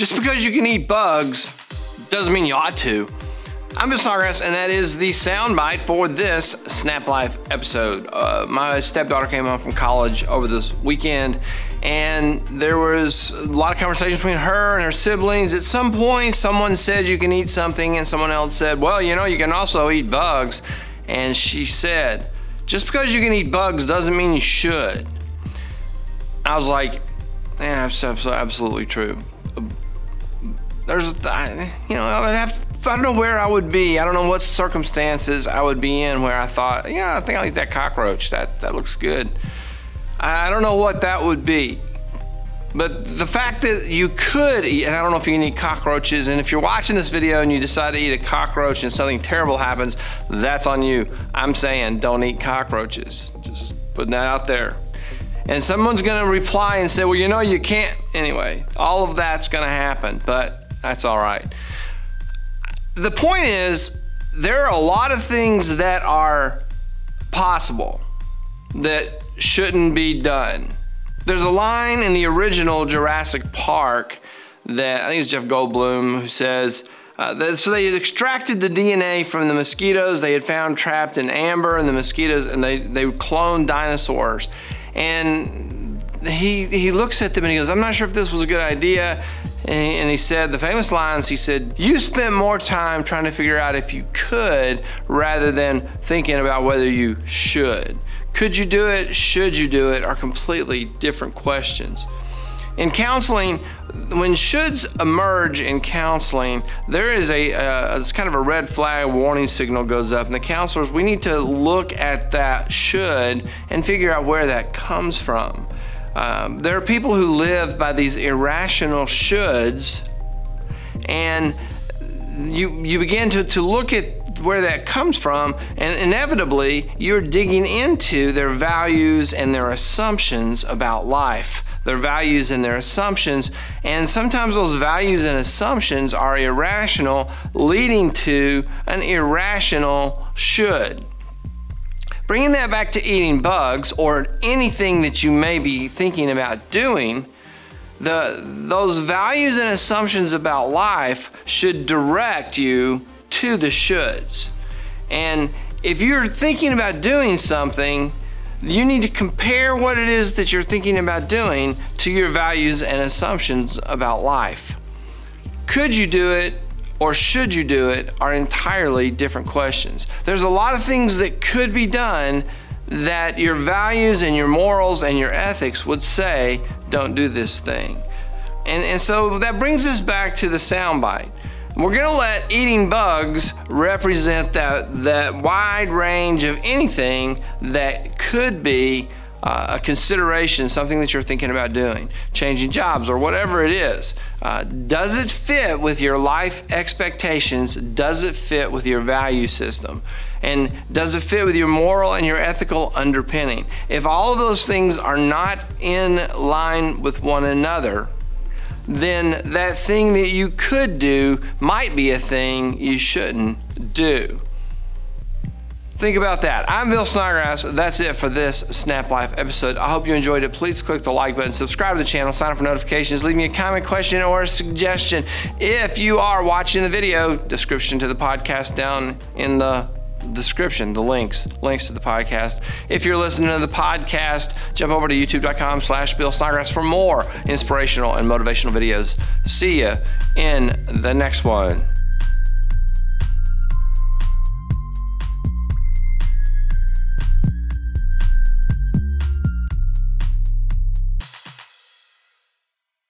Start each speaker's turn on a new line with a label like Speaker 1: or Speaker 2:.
Speaker 1: Just because you can eat bugs doesn't mean you ought to. I'm Bill Snodgrass, and that is the soundbite for this Snap Life episode. Uh, my stepdaughter came home from college over this weekend, and there was a lot of conversation between her and her siblings. At some point, someone said you can eat something, and someone else said, Well, you know, you can also eat bugs. And she said, Just because you can eat bugs doesn't mean you should. I was like, Yeah, that's absolutely true. There's, you know, I would have I don't know where I would be. I don't know what circumstances I would be in where I thought, yeah, I think I'll eat that cockroach. That that looks good. I don't know what that would be. But the fact that you could eat, and I don't know if you eat cockroaches, and if you're watching this video and you decide to eat a cockroach and something terrible happens, that's on you. I'm saying don't eat cockroaches. Just putting that out there. And someone's gonna reply and say, well, you know, you can't. Anyway, all of that's gonna happen, but that's all right the point is, there are a lot of things that are possible that shouldn't be done. There's a line in the original Jurassic Park that I think it's Jeff Goldblum who says, uh, that, so they extracted the DNA from the mosquitoes they had found trapped in amber and the mosquitoes, and they, they cloned dinosaurs. And he, he looks at them and he goes, I'm not sure if this was a good idea. And he said, the famous lines, he said, You spent more time trying to figure out if you could rather than thinking about whether you should. Could you do it? Should you do it? Are completely different questions. In counseling, when shoulds emerge in counseling, there is a uh, it's kind of a red flag warning signal goes up, and the counselors we need to look at that should and figure out where that comes from. Um, there are people who live by these irrational shoulds, and you you begin to, to look at where that comes from, and inevitably you're digging into their values and their assumptions about life, their values and their assumptions, and sometimes those values and assumptions are irrational, leading to an irrational should. Bringing that back to eating bugs or anything that you may be thinking about doing, the, those values and assumptions about life should direct you to the shoulds. And if you're thinking about doing something, you need to compare what it is that you're thinking about doing to your values and assumptions about life. Could you do it or should you do it are entirely different questions. There's a lot of things that could be done that your values and your morals and your ethics would say, don't do this thing. And, and so that brings us back to the soundbite. We're to let eating bugs represent that, that wide range of anything that could be uh, a consideration, something that you're thinking about doing, changing jobs or whatever it is. Uh, does it fit with your life expectations? Does it fit with your value system? And does it fit with your moral and your ethical underpinning? If all of those things are not in line with one another, then that thing that you could do might be a thing you shouldn't do. Think about that. I'm Bill Snodgrass. That's it for this Snap Life episode. I hope you enjoyed it. Please click the like button, subscribe to the channel, sign up for notifications, leave me a comment, question, or a suggestion. If you are watching the video, description to the podcast down in the description, the links, links to the podcast. If you're listening to the podcast, jump over to youtube.com slash Bill Snodgrass for more inspirational and motivational videos. See you in the next one.